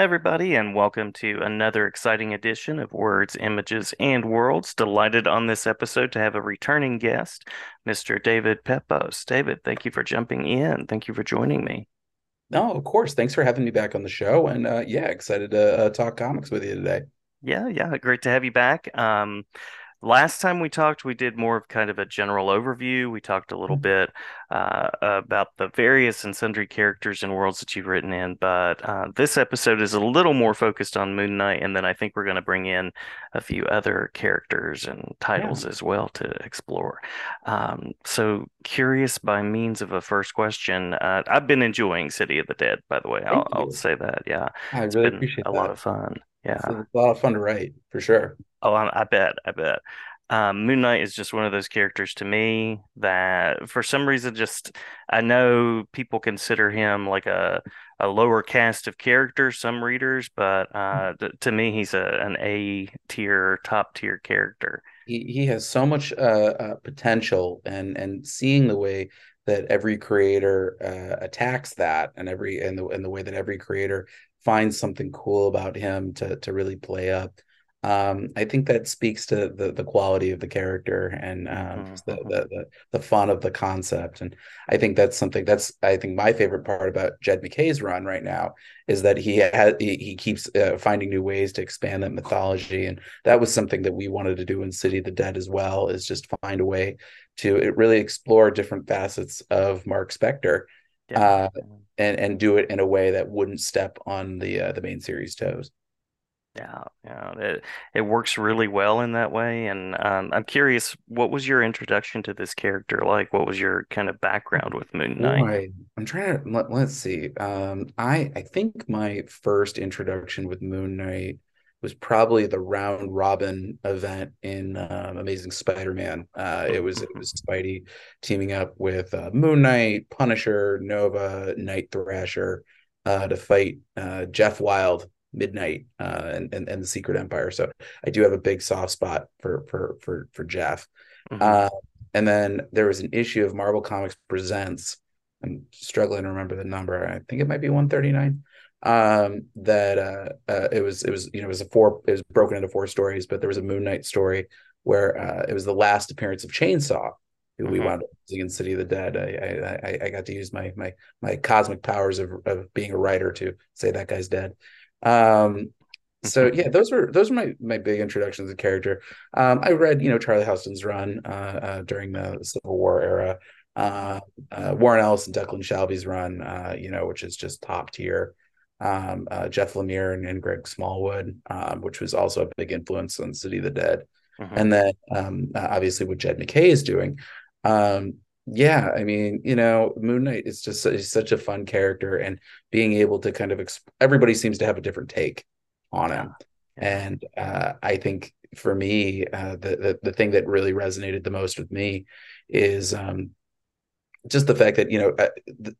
Hey everybody, and welcome to another exciting edition of Words, Images, and Worlds. Delighted on this episode to have a returning guest, Mr. David Pepose. David, thank you for jumping in. Thank you for joining me. No, of course. Thanks for having me back on the show. And uh, yeah, excited to uh, talk comics with you today. Yeah, yeah, great to have you back. Um, Last time we talked, we did more of kind of a general overview. We talked a little mm-hmm. bit uh, about the various and sundry characters and worlds that you've written in, but uh, this episode is a little more focused on Moon Knight, and then I think we're going to bring in a few other characters and titles yeah. as well to explore. Um, so, curious by means of a first question, uh, I've been enjoying City of the Dead, by the way. I'll, I'll, say that. Yeah, I it's really appreciate a that. lot of fun. Yeah, it's a lot of fun to write for sure. Oh, I, I bet. I bet. Um, Moon Knight is just one of those characters to me that, for some reason, just I know people consider him like a a lower cast of characters. Some readers, but uh, th- to me, he's a an A tier, top tier character. He he has so much uh, uh, potential, and and seeing the way that every creator uh, attacks that, and every and the and the way that every creator finds something cool about him to to really play up um, I think that speaks to the the quality of the character and um, mm-hmm. the, the, the the fun of the concept. And I think that's something that's I think my favorite part about Jed MacKay's run right now is that he had he, he keeps uh, finding new ways to expand that mythology, and that was something that we wanted to do in City of the Dead as well. Is just find a way to really explore different facets of Mark Spector. Yeah. Uh, and and do it in a way that wouldn't step on the uh, the main series toes. Yeah, yeah, it it works really well in that way. And um, I'm curious, what was your introduction to this character like? What was your kind of background with Moon Knight? Boy, I'm trying to let, let's see. Um, I I think my first introduction with Moon Knight was probably the round robin event in um, Amazing Spider-Man. Uh, it was it was Spidey teaming up with uh, Moon Knight, Punisher, Nova, Night Thrasher uh, to fight uh, Jeff Wilde Midnight uh, and, and and the Secret Empire. So I do have a big soft spot for for for for Jeff. Mm-hmm. Uh, and then there was an issue of Marvel Comics Presents. I'm struggling to remember the number. I think it might be 139. Um, that uh, uh, it was it was you know it was a four it was broken into four stories, but there was a Moon Knight story where uh, it was the last appearance of Chainsaw, who mm-hmm. we wound up using in City of the Dead. I, I I got to use my my my cosmic powers of of being a writer to say that guy's dead. Um, so mm-hmm. yeah, those were those were my my big introductions to character. Um, I read you know Charlie Huston's run uh, uh, during the Civil War era, uh, uh, Warren Ellis and Declan Shalvey's run, uh, you know, which is just top tier. Um, uh, Jeff Lemire and, and Greg Smallwood, um, which was also a big influence on City of the Dead, mm-hmm. and then um, obviously what Jed MacKay is doing. Um, yeah, I mean, you know, Moon Knight is just he's such a fun character, and being able to kind of exp- everybody seems to have a different take on him, and uh, I think for me, uh, the, the the thing that really resonated the most with me is um, just the fact that you know uh, the,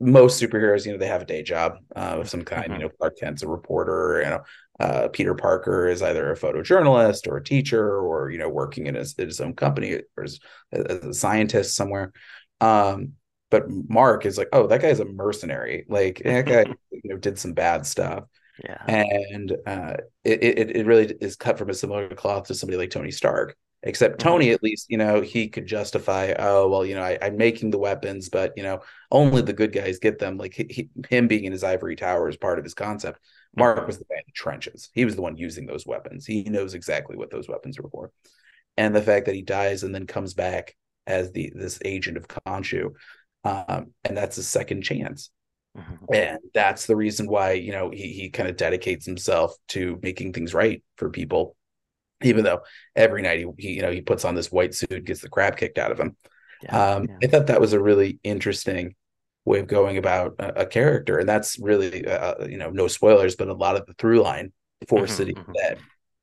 most superheroes, you know, they have a day job uh, of some kind. Mm-hmm. You know, Clark Kent's a reporter. You know, uh, Peter Parker is either a photojournalist or a teacher, or you know, working in his, in his own company or as, as a scientist somewhere. Um, but Mark is like, oh, that guy's a mercenary. Like that guy, you know, did some bad stuff. Yeah, and uh, it, it it really is cut from a similar cloth to somebody like Tony Stark. Except mm-hmm. Tony, at least, you know, he could justify, oh, well, you know, I, am making the weapons, but, you know, only the good guys get them. Like he, him being in his ivory tower is part of his concept. Mark was the guy in the trenches. He was the one using those weapons. He knows exactly what those weapons were for. And the fact that he dies and then comes back as the this agent of Khonshu, um, and that's his second chance. Mm-hmm. And that's the reason why, you know, he he kind of dedicates himself to making things right for people even though every night he, he, you know he puts on this white suit gets the crap kicked out of him yeah, um, yeah. i thought that was a really interesting way of going about a, a character and that's really uh, uh, you know no spoilers but a lot of the through line for mm-hmm, city mm-hmm. dead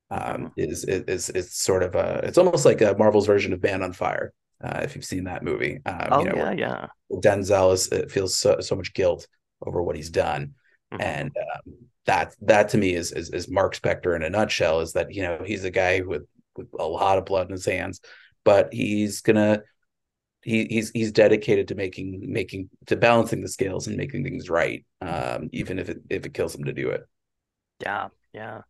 um, mm-hmm. is, is is sort of a it's almost like a marvel's version of man on fire uh, if you've seen that movie um, oh, you know, yeah yeah denzel is it feels so, so much guilt over what he's done mm-hmm. and um, that that to me is, is is Mark Spector in a nutshell. Is that you know he's a guy with with a lot of blood in his hands, but he's gonna he, he's he's dedicated to making making to balancing the scales and making things right, um, even if it if it kills him to do it. Yeah, yeah.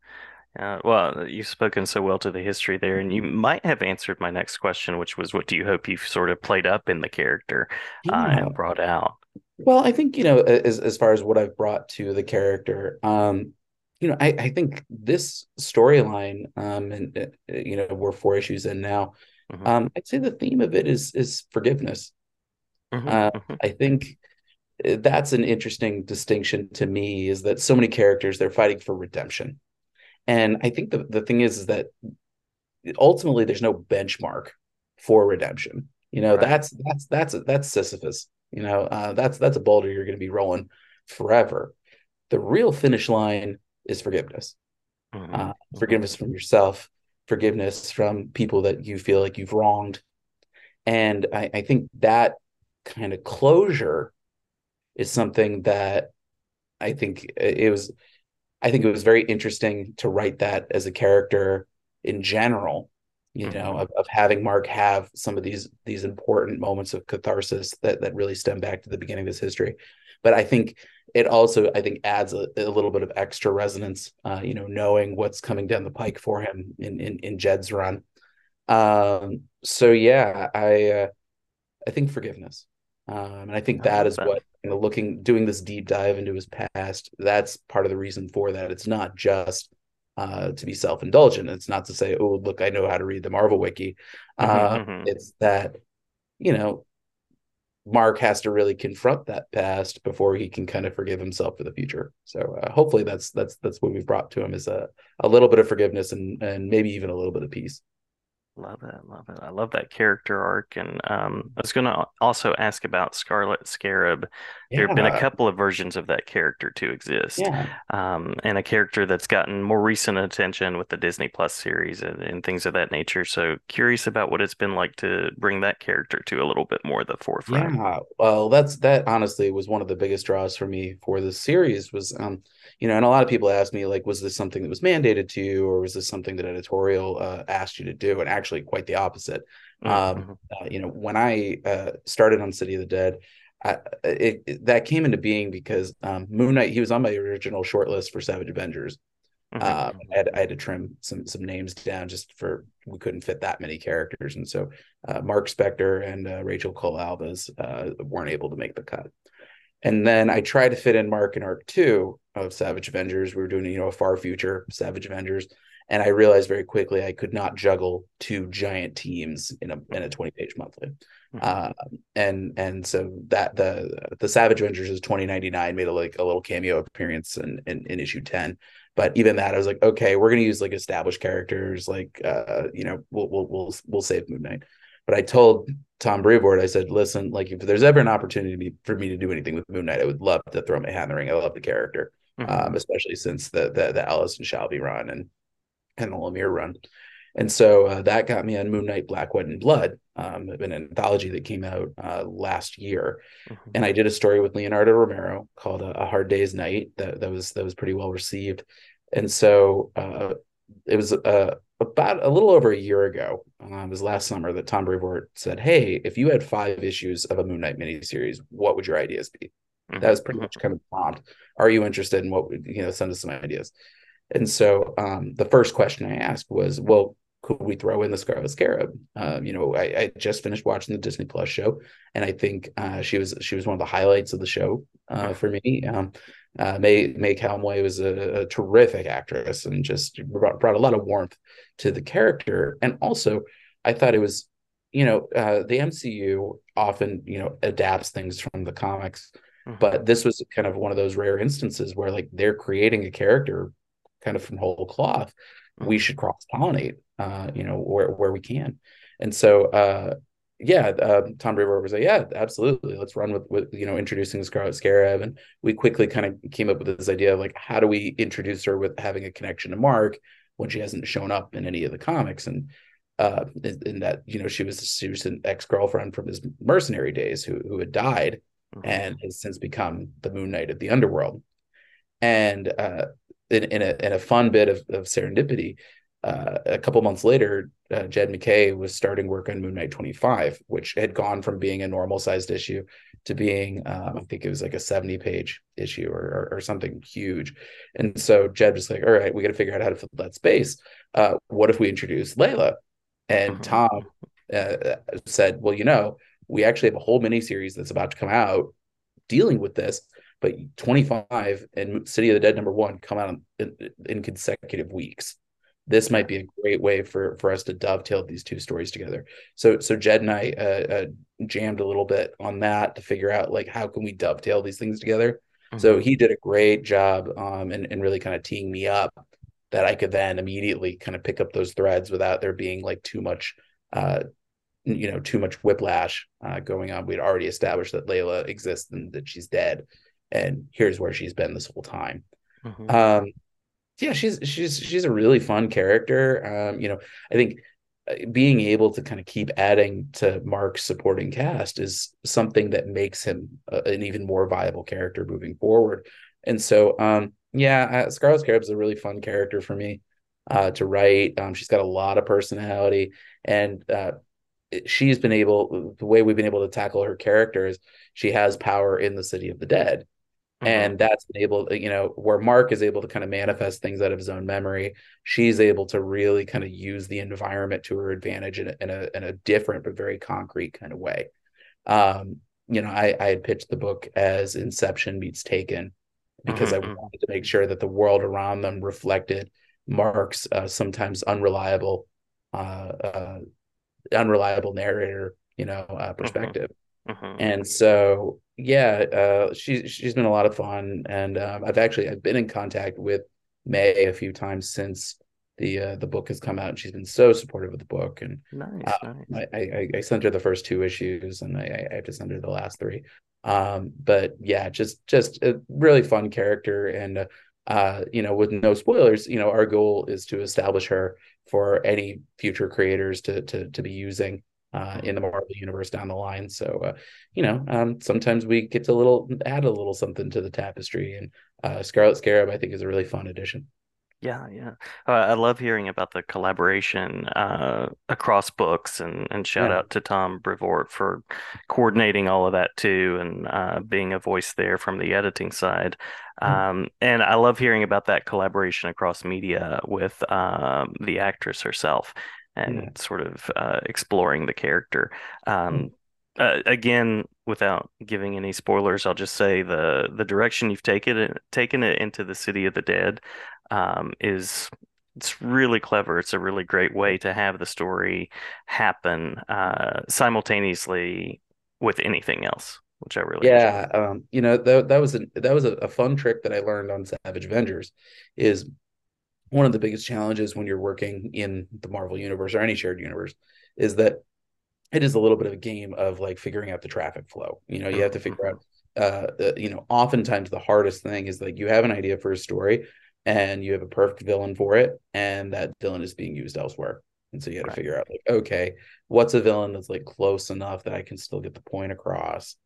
Uh, well, you've spoken so well to the history there, and you might have answered my next question, which was, what do you hope you've sort of played up in the character uh, Yeah. and brought out? Well, I think, you know, as as far as what I've brought to the character, um, you know, I, I think this storyline, um, and uh, you know, we're four issues in now. hmm Um, I'd say the theme of it is is forgiveness. hmm Uh, hmm I think uh, that's an interesting distinction to me is that so many characters they're fighting for redemption. And I think the, the thing is, is that ultimately there's no benchmark for redemption. You know, Right. that's that's that's that's Sisyphus. You know, uh, that's that's a boulder you're going to be rolling forever. The real finish line is forgiveness. hmm Uh, hmm forgiveness from yourself, forgiveness from people that you feel like you've wronged. And I, I think that kind of closure is something that I think it was I think it was very interesting to write that as a character in general, you know, hmm of, of having Mark have some of these these important moments of catharsis that that really stem back to the beginning of his history. But I think it also I think adds a, a little bit of extra resonance, uh, you know, knowing what's coming down the pike for him in in, in Jed's run. Um, so yeah, I uh, I think forgiveness. Um, and I think that that. what, you know, looking, doing this deep dive into his past, that's part of the reason for that. It's not just uh, to be self-indulgent. It's not to say, oh, look, I know how to read the Marvel wiki. hmm Uh, hmm it's that, you know, Mark has to really confront that past before he can kind of forgive himself for the future. So uh, hopefully that's that's that's what we've brought to him is a, a little bit of forgiveness and and maybe even a little bit of peace. Love it, love it. I love that character arc. And um, I was going to also ask about Scarlet Scarab. There have been a couple of versions of that character to exist, yeah. um, and a character that's gotten more recent attention with the Disney Plus series and, and things of that nature. So curious about what it's been like to bring that character to a little bit more of the forefront. Yeah, well, that's that honestly was one of the biggest draws for me for this series was um, you know, and a lot of people ask me like, was this something that was mandated to you, or was this something that editorial uh, asked you to do? And actually, quite the opposite. Um, Mm-hmm. uh, you know, when I uh, started on City of the Dead, I, it, it- that came into being because um, Moon Knight he was on my original shortlist for Savage Avengers, um, hmm I had, I had to trim some some names down just for we couldn't fit that many characters, and so uh, Mark Spector and uh, Rachel Cole Alves uh, weren't able to make the cut. And then I tried to fit in Mark in arc two of Savage Avengers. We were doing you know a far future Savage Avengers, and I realized very quickly I could not juggle two giant teams in a in a twenty page monthly. Hmm Uh, and and so that the the Savage Avengers is twenty ninety nine made a like a little cameo appearance in, in in issue ten, but even that I was like okay we're gonna use like established characters like uh you know we'll we'll we'll, we'll save Moon Knight. But I told Tom Brevoort I said listen like if there's ever an opportunity for me to do anything with Moon Knight I would love to throw my hat in the ring. I love the character, hmm um especially since the the the Ellis and Shalvey run and and the Lemire run. And so uh, that got me on Moon Knight, Black, White, and Blood, um, an anthology that came out uh, last year. hmm And I did a story with Leonardo Romero called uh, "A Hard Day's Night." That that was that was pretty well received. And so uh, it was uh, about a little over a year ago. Uh, it was last summer that Tom Brevoort said, "Hey, if you had five issues of a Moon Knight miniseries, what would your ideas be?" That hmm was pretty much kind of prompt. Are you interested in what would you know? Send us some ideas. And so um, the first question I asked was, well, could we throw in the Scarlet Scarab? Um, you know, I, I, just finished watching the Disney Plus show, and I think uh, she was she was one of the highlights of the show uh, for me. Um, uh, May May Calamawy was a, a, terrific actress and just brought, brought, a lot of warmth to the character. And also, I thought it was, you know, uh, the MCU often you know adapts things from the comics, hmm but this was kind of one of those rare instances where like they're creating a character kind of from whole cloth, we hmm should cross pollinate, uh, you know, where where we can. And so, uh, yeah, uh, Tom Brevoort was like, yeah, absolutely, let's run with with you know introducing Scarlet Scarab, and we quickly kind of came up with this idea of like, how do we introduce her with having a connection to Mark when she hasn't shown up in any of the comics, and uh, in, in that you know she was she was an ex girlfriend from his mercenary days who who had died hmm and has since become the Moon Knight of the underworld, and uh, in, in a in a fun bit of, of serendipity, uh, a couple months later, uh, Jed MacKay was starting work on Moon Knight 25, which had gone from being a normal sized issue to being um, I think it was like a 70 page issue or, or, or something huge. And so Jed was like, all right, we got to figure out how to fill that space. Uh, what if we introduce Layla? And mm-hmm. Tom uh, said, well, you know, we actually have a whole mini series that's about to come out dealing with this, but 25 and City of the Dead number one come out in, in consecutive weeks this might be a great way for for us to dovetail these two stories together. So so jed and i uh, uh, jammed a little bit on that to figure out like how can we dovetail these things together? Mm-hmm. so he did a great job um and, and really kind of teeing me up that i could then immediately kind of pick up those threads without there being like too much uh you know too much whiplash uh, going on. We'd already established that layla exists and that she's dead and here's where she's been this whole time. Mm-hmm. um yeah, she's she's she's a really fun character. Um, you know, I think uh, being able to kind of keep adding to Mark's supporting cast is something that makes him a, an even more viable character moving forward. And so, um, yeah, uh, Scarlet is a really fun character for me uh, to write. Um, she's got a lot of personality, and uh, she's been able. The way we've been able to tackle her character is she has power in the City of the Dead, Mm-hmm. And that's been able, you know, where Mark is able to kind of manifest things out of his own memory. She's able to really kind of use the environment to her advantage in a, in a, in a different but very concrete kind of way. Um, you know, I, I had pitched the book as Inception meets Taken because mm-hmm. I wanted to make sure that the world around them reflected Mark's uh, sometimes unreliable, uh, uh, unreliable narrator, you know, uh, mm-hmm. Mm-hmm. And so yeah, uh, she's she's been a lot of fun, and um, I've actually I've been in contact with May a few times since the uh, the book has come out, and she's been so supportive of the book. And nice, uh, nice. I, I, I sent her the first two issues, and I, I have to send her the last three. Um, but yeah, just just a really fun character, and uh, you know, with no spoilers, you know, our goal is to establish her for any future creators to to to be using uh, in the Marvel universe down the line. So, uh, you know, um, sometimes we get to little add a little something to the tapestry, and uh, Scarlet Scarab I think is a really fun addition. Yeah, yeah. Uh, I love hearing about the collaboration uh, across books, and and shout yeah. out to Tom Brevoort for coordinating all of that too, and uh, being a voice there from the editing side. Mm-hmm. Um, and I love hearing about that collaboration across media with um, the actress herself and yeah. sort of uh, exploring the character. Um, hmm. uh, again, without giving any spoilers, I'll just say the the direction you've taken it taken it into the City of the Dead um, is it's really clever. It's a really great way to have the story happen uh, simultaneously with anything else, which I really yeah. Um, you know that that was a that was a, a fun trick that I learned on Savage Avengers is one of the biggest challenges when you're working in the Marvel universe or any shared universe is that it is a little bit of a game of like figuring out the traffic flow. You know, you have to figure out uh, uh, you know, oftentimes the hardest thing is like you have an idea for a story and you have a perfect villain for it, and that villain is being used elsewhere. And so you got to right. figure out like, okay, what's a villain that's like close enough that I can still get the point across.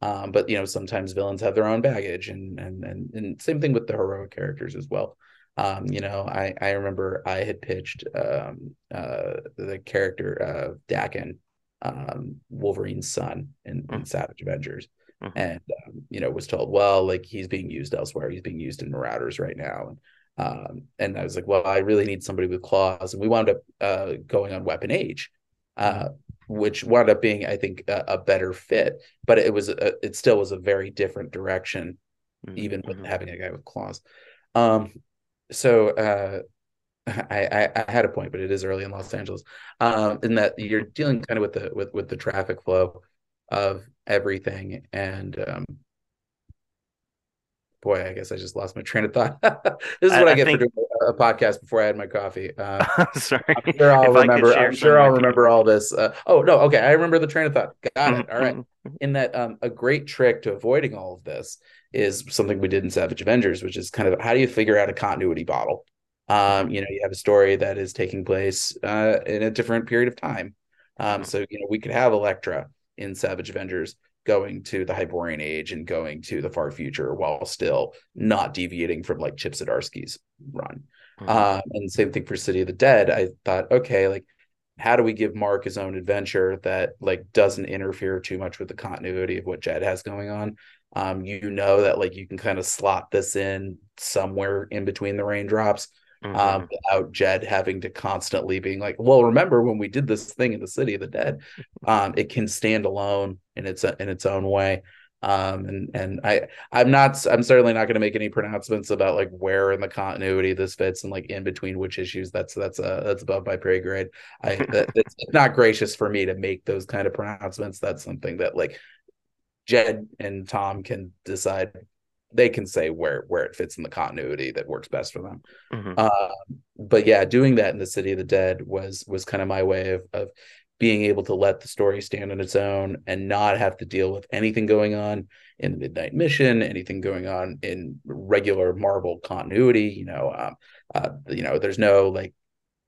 Um, but you know, sometimes villains have their own baggage, and and and, and same thing with the heroic characters as well. Um, you know, I I remember I had pitched um, uh, the character of Daken, um, Wolverine's son in, mm-hmm. in Savage Avengers, mm-hmm. and um, you know was told, well, like he's being used elsewhere. He's being used in Marauders right now, and um, and I was like, well, I really need somebody with claws, and we wound up uh, going on Weapon H. Uh, which wound up being, I think, a, a better fit, but it was a, it still was a very different direction, mm-hmm. even with mm-hmm. having a guy with claws. Um, so uh, I, I, I had a point, but it is early in Los Angeles. Um, in that you're dealing kind of with the with with the traffic flow of everything, and um, boy, I guess I just lost my train of thought. this is what I, I get think... for doing a, podcast before I had my coffee. Uh, Sorry, I'm sure I'll if remember. I'm sure I'll remember all this. Uh, oh no, okay, I remember the train of thought. Got it. All right. Mm-hmm. In that, um, a great trick to avoiding all of this is something we did in Savage Avengers, which is kind of how do you figure out a continuity bottle? Um, you know, you have a story that is taking place uh, in a different period of time. Um, so you know, we could have Elektra in Savage Avengers going to the Hyborian Age and going to the far future while still not deviating from like Chip Zdarsky's run. Mm-hmm. Um, and same thing for City of the Dead. I thought, okay, like how do we give Mark his own adventure that like doesn't interfere too much with the continuity of what Jed has going on? Um, you know that like you can kind of slot this in somewhere in between the raindrops mm-hmm. um, without Jed having to constantly being like, well, remember when we did this thing in the City of the Dead? Um, it can stand alone in its in its own way. Um, and and I I'm not I'm certainly not going to make any pronouncements about like where in the continuity this fits and like in between which issues. That's that's uh that's above my pay grade. I that, it's not gracious for me to make those kind of pronouncements. That's something that like Jed and Tom can decide. They can say where where it fits in the continuity that works best for them. Mm-hmm. Uh, but yeah, doing that in the City of the Dead was was kind of my way of of being able to let the story stand on its own and not have to deal with anything going on in the Midnight Mission, anything going on in regular Marvel continuity. You know, um, uh, you know, there's no like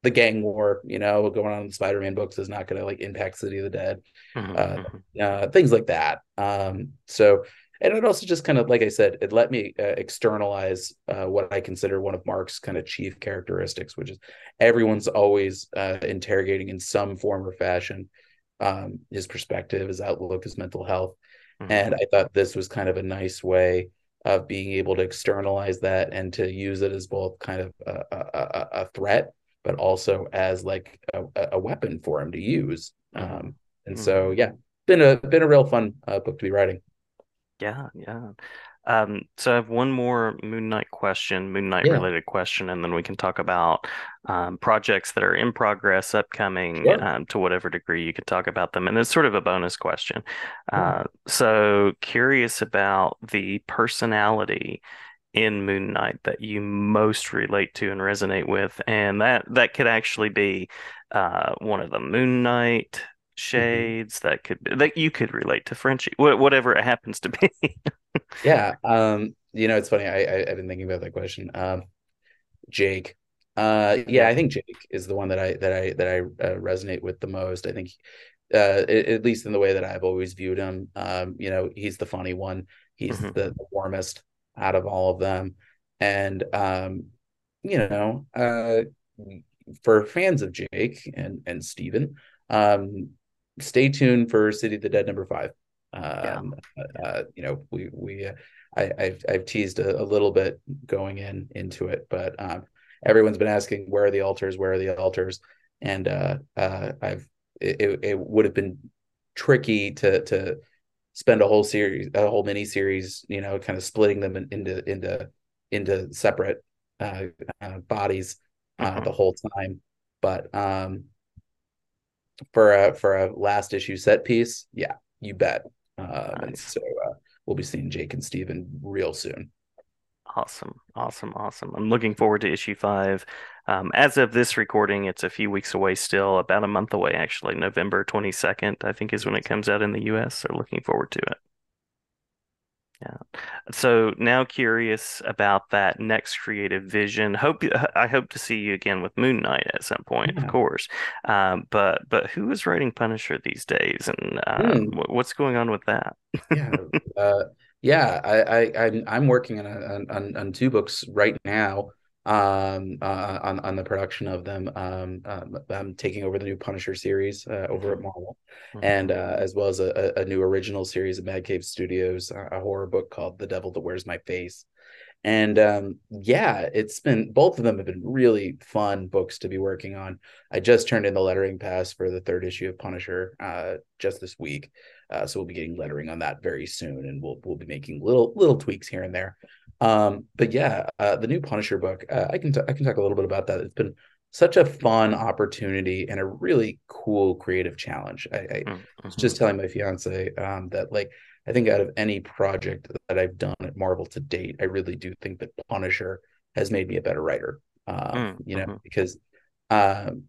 the gang war, you know, going on in the Spider-Man books is not going to like impact City of the Dead, mm-hmm. uh, mm-hmm. uh, things like that. Um, so and it also just kind of like i said it let me uh, externalize uh, what i consider one of mark's kind of chief characteristics which is everyone's always uh, interrogating in some form or fashion um, his perspective his outlook his mental health mm-hmm. and i thought this was kind of a nice way of being able to externalize that and to use it as both kind of a, a, a threat but also as like a, a, weapon for him to use um, and mm-hmm. so yeah been a been a real fun uh, book to be writing yeah, yeah. Um, so I have one more Moon Knight question, Moon Knight Yeah. related question, and then we can talk about um, projects that are in progress, upcoming, Sure. um, to whatever degree you could talk about them. And it's sort of a bonus question. Uh, so curious about the personality in Moon Knight that you most relate to and resonate with, and that that could actually be uh, one of the Moon Knight Mm-hmm. shades that could be, that you could relate to Frenchie, whatever it happens to be. yeah, um, you know, it's funny. I, I have been thinking about that question. Um, Jake, uh, yeah, I think Jake is the one that I that I that I uh, resonate with the most. I think, uh, at least in the way that I've always viewed him. Um, you know, he's the funny one. He's mm-hmm. the, the warmest out of all of them, and um, you know, uh, for fans of Jake and and Steven, um, stay tuned for City of the Dead number five. Um, yeah. uh, you know, we we uh, I, I've I've teased a, a, little bit going in into it, but um, everyone's been asking where are the alters, where are the alters, and uh, uh, I've it, it would have been tricky to to spend a whole series, a whole mini series, you know, kind of splitting them in, into into into separate uh, uh bodies uh, mm-hmm. the whole time, but um, for a for a last issue set piece, yeah, you bet. Um, nice. And so uh, we'll be seeing Jake and Steven real soon. Awesome, awesome, awesome. I'm looking forward to issue five. Um, as of this recording, it's a few weeks away still, about a month away, actually. November 22nd, I think, is when it comes out in the US. So looking forward to it. Yeah. So now curious about that next creative vision. Hope I hope to see you again with Moon Knight at some point, yeah. of course. Um, but but who is writing Punisher these days, and uh, mm. what's going on with that? yeah, uh, yeah. I, I I'm I'm working on, a, on on two books right now um, uh, on on the production of them. Um, um, I'm taking over the new Punisher series uh, over at mm-hmm. Marvel, mm-hmm. and uh, as well as a, a, new original series of Mad Cave Studios, a horror book called The Devil That Wears My Face. And um, yeah, it's been both of them have been really fun books to be working on. I just turned in the lettering pass for the third issue of Punisher uh, just this week, uh, so we'll be getting lettering on that very soon, and we'll we'll be making little little tweaks here and there. Um, but yeah, uh, the new Punisher book, uh, I can t- I can talk a little bit about that. It's been such a fun opportunity and a really cool creative challenge. I, I mm-hmm. was just telling my fiance um, that like I think out of any project that I've done at Marvel to date, I really do think that Punisher has made me a better writer. Um, mm-hmm. You know, because um,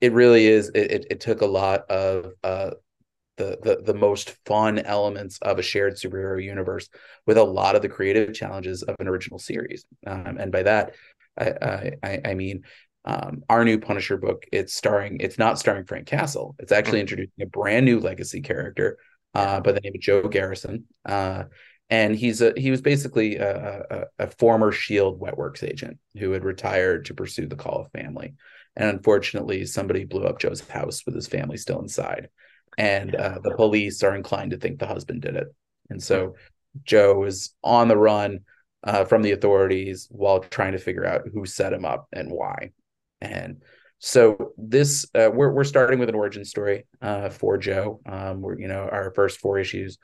it really is. It, it, it took a lot of uh, the, the the most fun elements of a shared superhero universe with a lot of the creative challenges of an original series. Um, and by that, I I, I mean um, our new Punisher book. It's starring. It's not starring Frank Castle. It's actually mm-hmm. introducing a brand new legacy character uh, by the name of Joe Garrison. Uh, and he's a he was basically a, a, a former Shield Wetworks agent who had retired to pursue the Call of Family and unfortunately, somebody blew up Joe's house with his family still inside, and uh, the police are inclined to think the husband did it, and so Joe is on the run uh, from the authorities while trying to figure out who set him up and why, and so this uh, we're we're starting with an origin story uh, for Joe. Um, we're you know our first four issues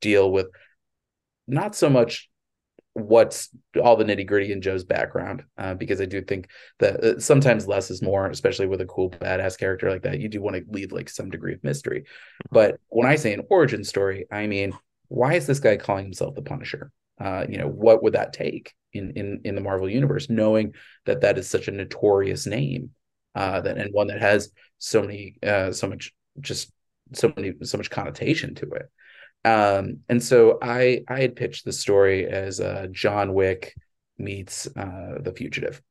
deal with not so much what's all the nitty gritty in Joe's background, uh, because I do think that uh, sometimes less is more, especially with a cool badass character like that. You do want to leave like some degree of mystery. But when I say an origin story, I mean why is this guy calling himself the Punisher? Uh, you know, what would that take in in in the Marvel universe, knowing that that is such a notorious name, uh, that and one that has so many uh, so much just so many so much connotation to it. Um, and so I I had pitched the story as uh, John Wick meets uh, the fugitive.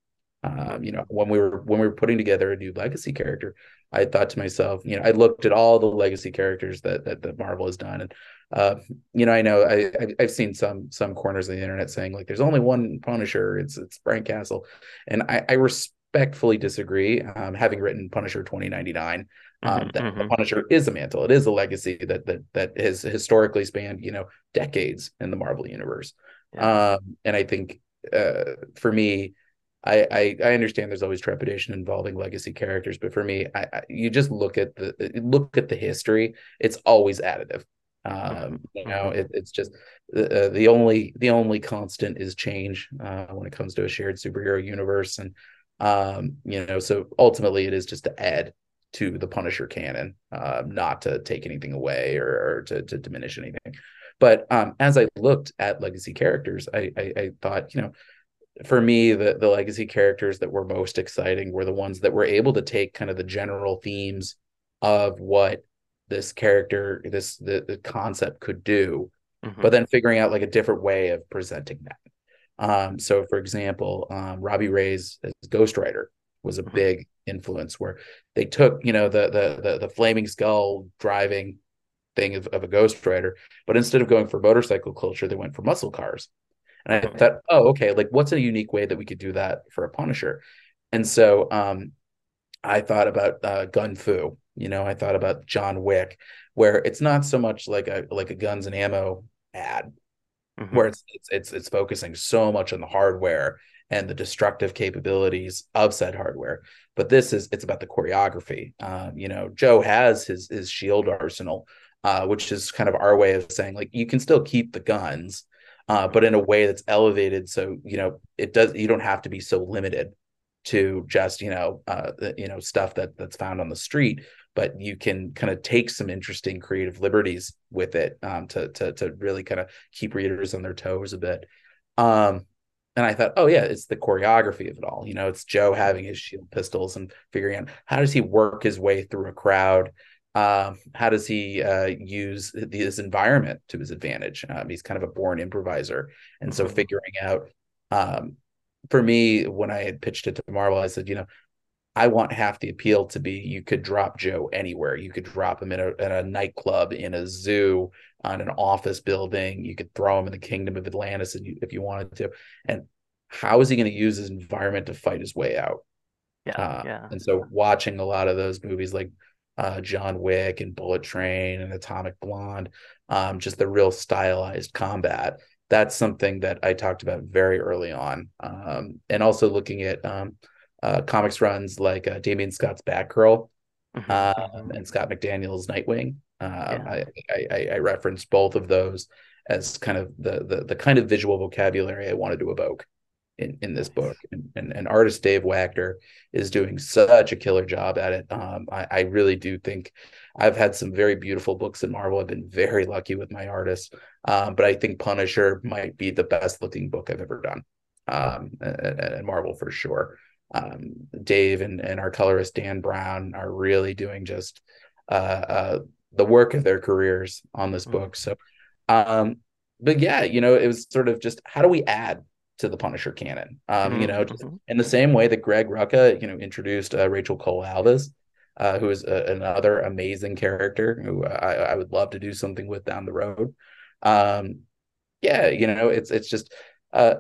Um, you know, when we were when we were putting together a new legacy character, I thought to myself, you know, I looked at all the legacy characters that that, that Marvel has done, and uh, you know, I know I I've seen some some corners of the internet saying like, there's only one Punisher, it's it's Frank Castle, and I, I respectfully disagree. Um, having written Punisher 2099, um, mm-hmm, that mm-hmm. Punisher is a mantle. It is a legacy that that that has historically spanned you know decades in the Marvel universe. Yeah. Um, and I think uh, for me, I, I, I understand there's always trepidation involving legacy characters, but for me, I, I, you just look at the look at the history. It's always additive. Mm-hmm, um, you know, mm-hmm. it, it's just uh, the only the only constant is change uh, when it comes to a shared superhero universe, and um, you know, so ultimately, it is just to add to the Punisher canon, uh, not to take anything away or, or to, to, diminish anything. But um, as I looked at legacy characters, I, I, I, thought, you know, for me, the the legacy characters that were most exciting were the ones that were able to take kind of the general themes of what this character, this the, the concept could do, mm-hmm. but then figuring out like a different way of presenting that. Um, so, for example, um, Robbie Reyes as Ghost Rider was a mm-hmm. big influence where they took you know the the the, the flaming skull driving thing of, of a ghost rider but instead of going for motorcycle culture they went for muscle cars and i thought oh okay like what's a unique way that we could do that for a punisher and so um i thought about uh gun fu you know i thought about john wick where it's not so much like a like a guns and ammo ad mm-hmm. where it's, it's it's it's focusing so much on the hardware and the destructive capabilities of said hardware. But this is it's about the choreography. Um, you know, Joe has his his shield arsenal, uh, which is kind of our way of saying like you can still keep the guns, uh, but in a way that's elevated. So you know it does you don't have to be so limited to just you know uh, you know stuff that that's found on the street but you can kind of take some interesting creative liberties with it um, to to to really kind of keep readers on their toes a bit. Um, and I thought, oh yeah, it's the choreography of it all. You know, it's Joe having his shield pistols and figuring out how does he work his way through a crowd. Um, how does he uh, use his environment to his advantage? Um, he's kind of a born improviser, and so mm-hmm. figuring out. Um, for me, when I had pitched it to Marvel, I said, you know, I want half the appeal to be you could drop Joe anywhere. You could drop him in a, in a nightclub, in a zoo, on an office building. You could throw him in the kingdom of Atlantis if you, if you wanted to. And how is he going to use his environment to fight his way out? Yeah, uh, yeah. And so watching a lot of those movies like uh, John Wick and Bullet Train and Atomic Blonde, um, just the real stylized combat. That's something that I talked about very early on. Um, and also looking at um, uh, comics runs like uh, Damion Scott's Batgirl mm-hmm. um, and Scott McDaniel's Nightwing. Uh, yeah. I, I, I referenced both of those as kind of the, the the kind of visual vocabulary I wanted to evoke in, in this book. And, and, and artist Dave Wachter is doing such a killer job at it. Um, I, I really do think I've had some very beautiful books in Marvel. I've been very lucky with my artists, um, but I think Punisher might be the best looking book I've ever done. Um, and, and Marvel for sure um, Dave and, and our colorist Dan Brown are really doing just uh, uh, the work of their careers on this mm-hmm. book. So, um, but yeah, you know, it was sort of just how do we add to the Punisher canon? Um, mm-hmm. You know, just mm-hmm. in the same way that Greg Rucka, you know, introduced uh, Rachel Cole Alves. uh, who is a, another amazing character who I, I would love to do something with down the road. Um, yeah, you know, it's it's just uh,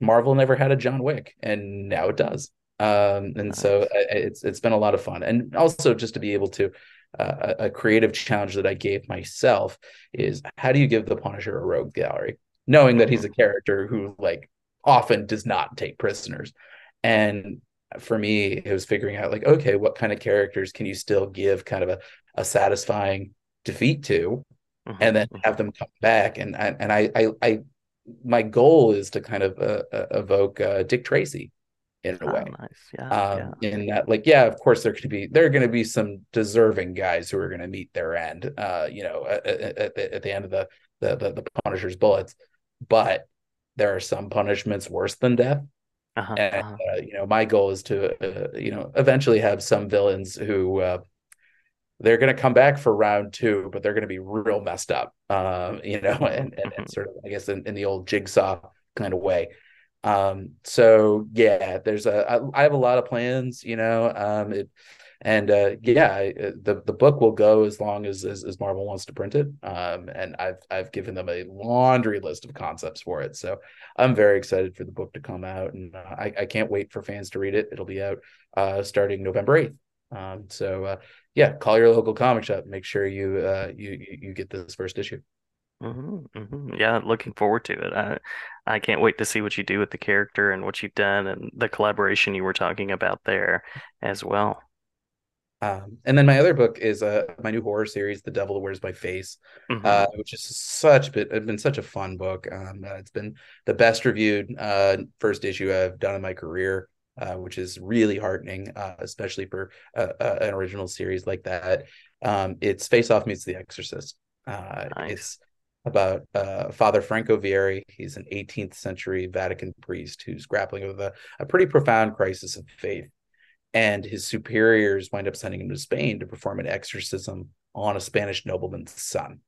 Marvel never had a John Wick, and now it does. Um, and so it's it's been a lot of fun, and also just to be able to uh, a creative challenge that I gave myself is how do you give the Punisher a rogue gallery, knowing that he's a Mhm. character who like often does not take prisoners, and for me it was figuring out like okay what kind of characters can you still give kind of a, a satisfying defeat to Mhm. and then Mhm. have them come back and and I I, I my goal is to kind of uh, uh, evoke uh, Dick Tracy in a Ah, way nice. Yeah, yeah. um in that like yeah of course there could be there are going to be some deserving guys who are going to meet their end uh you know at, at, the, at the end of the, the the the punisher's bullets but there are some punishments worse than death Uh-huh. and Uh-huh. uh, you know my goal is to uh, you know eventually have some villains who uh they're going to come back for round two but they're going to be real messed up um you know and and, and Mhm. sort of i guess in, in the old jigsaw kind of way um, so yeah, there's a I, I have a lot of plans, you know. Um, it and uh, yeah, I, the the book will go as long as, as as Marvel wants to print it. Um, and I've I've given them a laundry list of concepts for it, so I'm very excited for the book to come out, and uh, I I can't wait for fans to read it. It'll be out uh starting November eighth. Um, so uh, yeah, call your local comic shop. Make sure you uh you you, get this first issue. hmm hmm Yeah, looking forward to it. I I can't wait to see what you do with the character and what you've done and the collaboration you were talking about there as well. Um, and then my other book is uh, my new horror series, The Devil That Wears My Face, uh, hmm which is such it's been such a fun book. Um, uh, it's been the best reviewed uh, first issue I've done in my career, uh, which is really heartening, uh, especially for uh, uh, an original series like that. Um, it's Face Off meets The Exorcist. Uh, Nice. it's about uh, Father Franco Vieri. He's an 18th century Vatican priest who's grappling with a, a pretty profound crisis of faith and his superiors wind up sending him to Spain to perform an exorcism on a Spanish nobleman's son.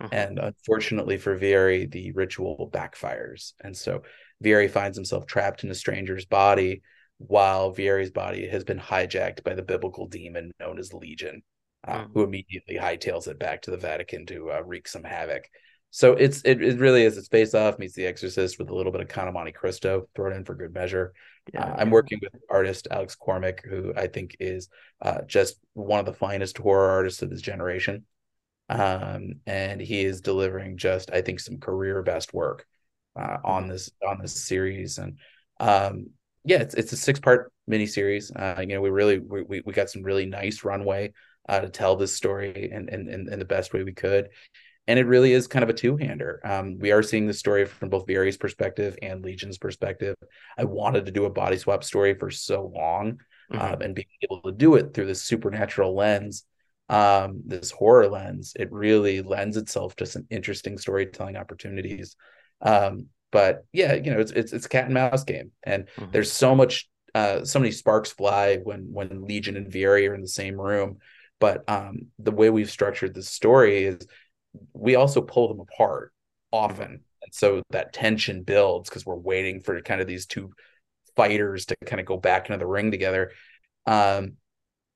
hmm And unfortunately for Vieri, the ritual backfires. And so Vieri finds himself trapped in a stranger's body while Vieri's body has been hijacked by the biblical demon known as Legion, uh, hmm who immediately hightails it back to the Vatican to uh, wreak some havoc. So it's it, it really is it's face off meets the Exorcist with a little bit of Count of Monte Cristo thrown in for good measure. Yeah, Uh, I'm working with artist Alex Cormack, who I think is uh, just one of the finest horror artists of his generation. Um, and he is delivering just, I think, some career best work uh, on this on this series. And um, yeah, it's it's a six part miniseries. Uh, you know, we really we we got some really nice runway uh, to tell this story in, in in the best way we could and it really is kind of a two-hander. Um, we are seeing the story from both Vieri's perspective and Legion's perspective. I wanted to do a body swap story for so long, hmm um, and being able to do it through this supernatural lens, um, this horror lens, it really lends itself to some interesting storytelling opportunities. Um, but yeah, you know, it's it's it's cat and mouse game, and hmm there's so much, uh, so many sparks fly when when Legion and Vieri are in the same room. But um, the way we've structured this story is we also pull them apart often. And so that tension builds because we're waiting for kind of these two fighters to kind of go back into the ring together. Um,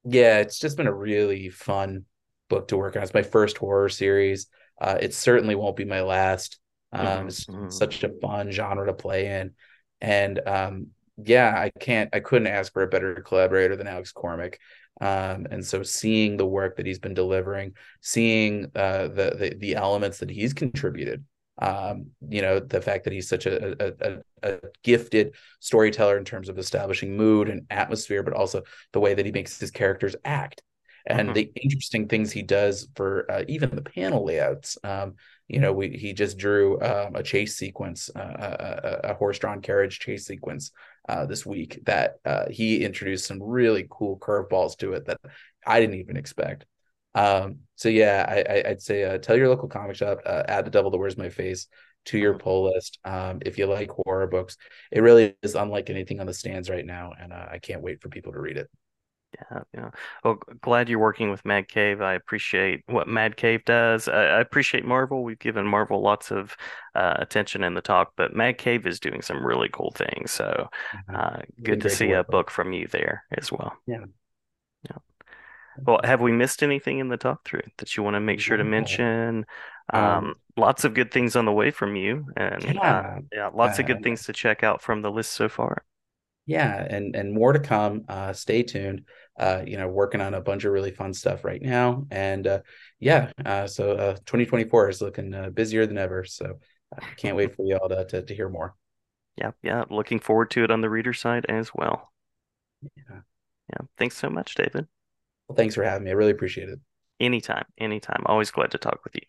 yeah, it's just been a really fun book to work on. It's my first horror series. Uh, it certainly won't be my last. Um, hmm it's hmm such a fun genre to play in. And um, yeah, I can't, I couldn't ask for a better collaborator than Alex Cormack. Um, and so seeing the work that he's been delivering, seeing uh, the, the the elements that he's contributed, um, you know, the fact that he's such a, a, a, gifted storyteller in terms of establishing mood and atmosphere, but also the way that he makes his characters act and hmm the interesting things he does for uh, even the panel layouts. Um, you know, we, he just drew um, a chase sequence, uh, a, a horse-drawn carriage chase sequence uh, this week that uh, he introduced some really cool curveballs to it that I didn't even expect. Um, so yeah, I, would say uh, tell your local comic shop, uh, add the Devil That Wears My Face to your hmm pull list. Um, if you like horror books, it really is unlike anything on the stands right now, and uh, I can't wait for people to read it. Yeah, yeah. Well, glad you're working with Mad Cave. I appreciate what Mad Cave does. I, I appreciate Marvel. We've given Marvel lots of uh, attention in the talk, but Mad Cave is doing some really cool things. So, uh, good to see a book from you there as well. Yeah. Yeah. Well, have we missed anything in the talk through that you want to make sure to mention? Um, Um, lots of good things on the way from you, and uh, yeah. yeah, lots of Uh, good things to check out from the list so far. Yeah, and and more to come. Uh, stay tuned. Uh, you know, working on a bunch of really fun stuff right now, and uh, yeah, uh, so uh, 2024 is looking uh, busier than ever. So I can't wait for y'all to, to to hear more. Yeah, yeah. Looking forward to it on the reader side as well. Yeah. Yeah. Thanks so much, David. Well, thanks for having me. I really appreciate it. Anytime, anytime. Always glad to talk with you.